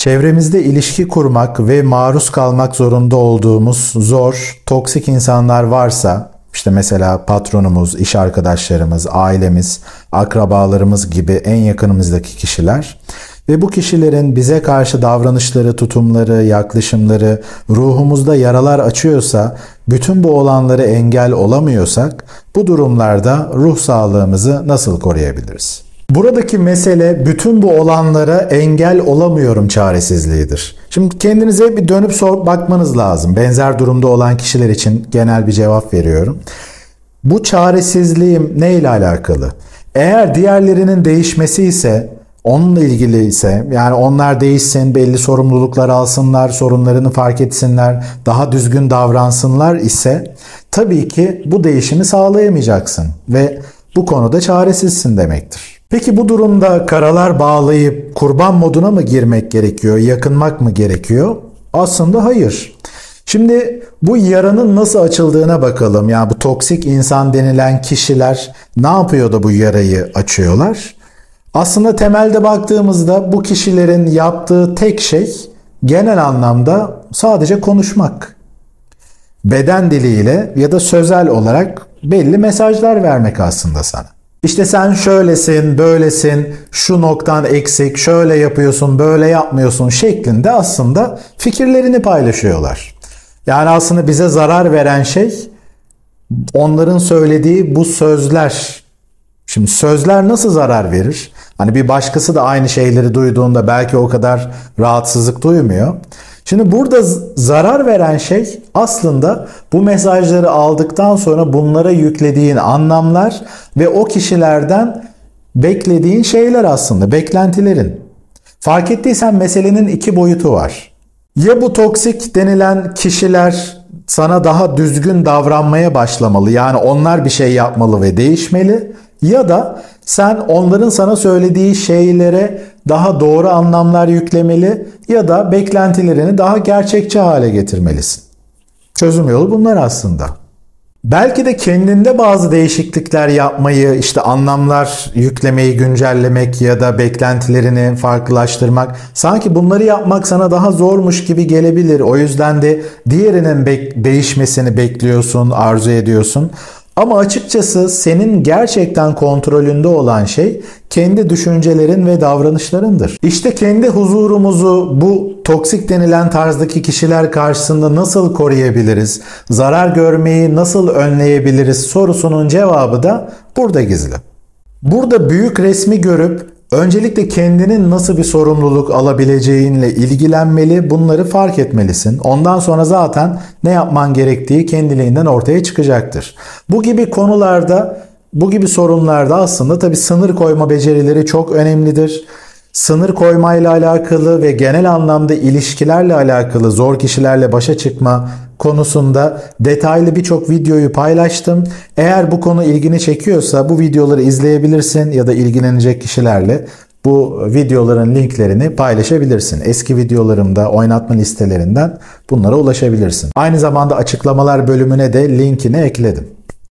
Çevremizde ilişki kurmak ve maruz kalmak zorunda olduğumuz zor, toksik insanlar varsa, işte mesela patronumuz, iş arkadaşlarımız, ailemiz, akrabalarımız gibi en yakınımızdaki kişiler ve bu kişilerin bize karşı davranışları, tutumları, yaklaşımları ruhumuzda yaralar açıyorsa, bütün bu olanları engel olamıyorsak, bu durumlarda ruh sağlığımızı nasıl koruyabiliriz? Buradaki mesele bütün bu olanlara engel olamıyorum çaresizliğidir. Şimdi kendinize bir dönüp sor bakmanız lazım. Benzer durumda olan kişiler için genel bir cevap veriyorum. Bu çaresizliğim ne ile alakalı? Eğer diğerlerinin değişmesi ise onunla ilgili ise yani onlar değişsin, belli sorumluluklar alsınlar, sorunlarını fark etsinler, daha düzgün davransınlar ise tabii ki bu değişimi sağlayamayacaksın ve bu konuda çaresizsin demektir. Peki bu durumda karalar bağlayıp kurban moduna mı girmek gerekiyor, yakınmak mı gerekiyor? Aslında hayır. Şimdi bu yaranın nasıl açıldığına bakalım. Yani bu toksik insan denilen kişiler ne yapıyor da bu yarayı açıyorlar? Aslında temelde baktığımızda bu kişilerin yaptığı tek şey genel anlamda sadece konuşmak. Beden diliyle ya da sözel olarak belli mesajlar vermek aslında sana. İşte sen şöylesin, böylesin, şu noktan eksik, şöyle yapıyorsun, böyle yapmıyorsun şeklinde aslında fikirlerini paylaşıyorlar. Yani aslında bize zarar veren şey onların söylediği bu sözler. Şimdi sözler nasıl zarar verir? Hani bir başkası da aynı şeyleri duyduğunda belki o kadar rahatsızlık duymuyor. Şimdi burada zarar veren şey aslında bu mesajları aldıktan sonra bunlara yüklediğin anlamlar ve o kişilerden beklediğin şeyler aslında, beklentilerin. Fark ettiysen meselenin iki boyutu var. Ya bu toksik denilen kişiler sana daha düzgün davranmaya başlamalı. Yani onlar bir şey yapmalı ve değişmeli ya da sen onların sana söylediği şeylere daha doğru anlamlar yüklemeli ya da beklentilerini daha gerçekçi hale getirmelisin. Çözüm yolu bunlar aslında. Belki de kendinde bazı değişiklikler yapmayı, işte anlamlar yüklemeyi güncellemek ya da beklentilerini farklılaştırmak, sanki bunları yapmak sana daha zormuş gibi gelebilir. O yüzden de diğerinin değişmesini bekliyorsun, arzu ediyorsun. Ama açıkçası senin gerçekten kontrolünde olan şey kendi düşüncelerin ve davranışlarındır. İşte kendi huzurumuzu bu toksik denilen tarzdaki kişiler karşısında nasıl koruyabiliriz? Zarar görmeyi nasıl önleyebiliriz sorusunun cevabı da burada gizli. Burada büyük resmi görüp Öncelikle kendinin nasıl bir sorumluluk alabileceğinle ilgilenmeli, bunları fark etmelisin. Ondan sonra zaten ne yapman gerektiği kendiliğinden ortaya çıkacaktır. Bu gibi konularda, bu gibi sorunlarda aslında tabi sınır koyma becerileri çok önemlidir. Sınır koymayla alakalı ve genel anlamda ilişkilerle alakalı zor kişilerle başa çıkma konusunda detaylı birçok videoyu paylaştım. Eğer bu konu ilgini çekiyorsa bu videoları izleyebilirsin ya da ilgilenecek kişilerle bu videoların linklerini paylaşabilirsin. Eski videolarımda oynatma listelerinden bunlara ulaşabilirsin. Aynı zamanda açıklamalar bölümüne de linkini ekledim.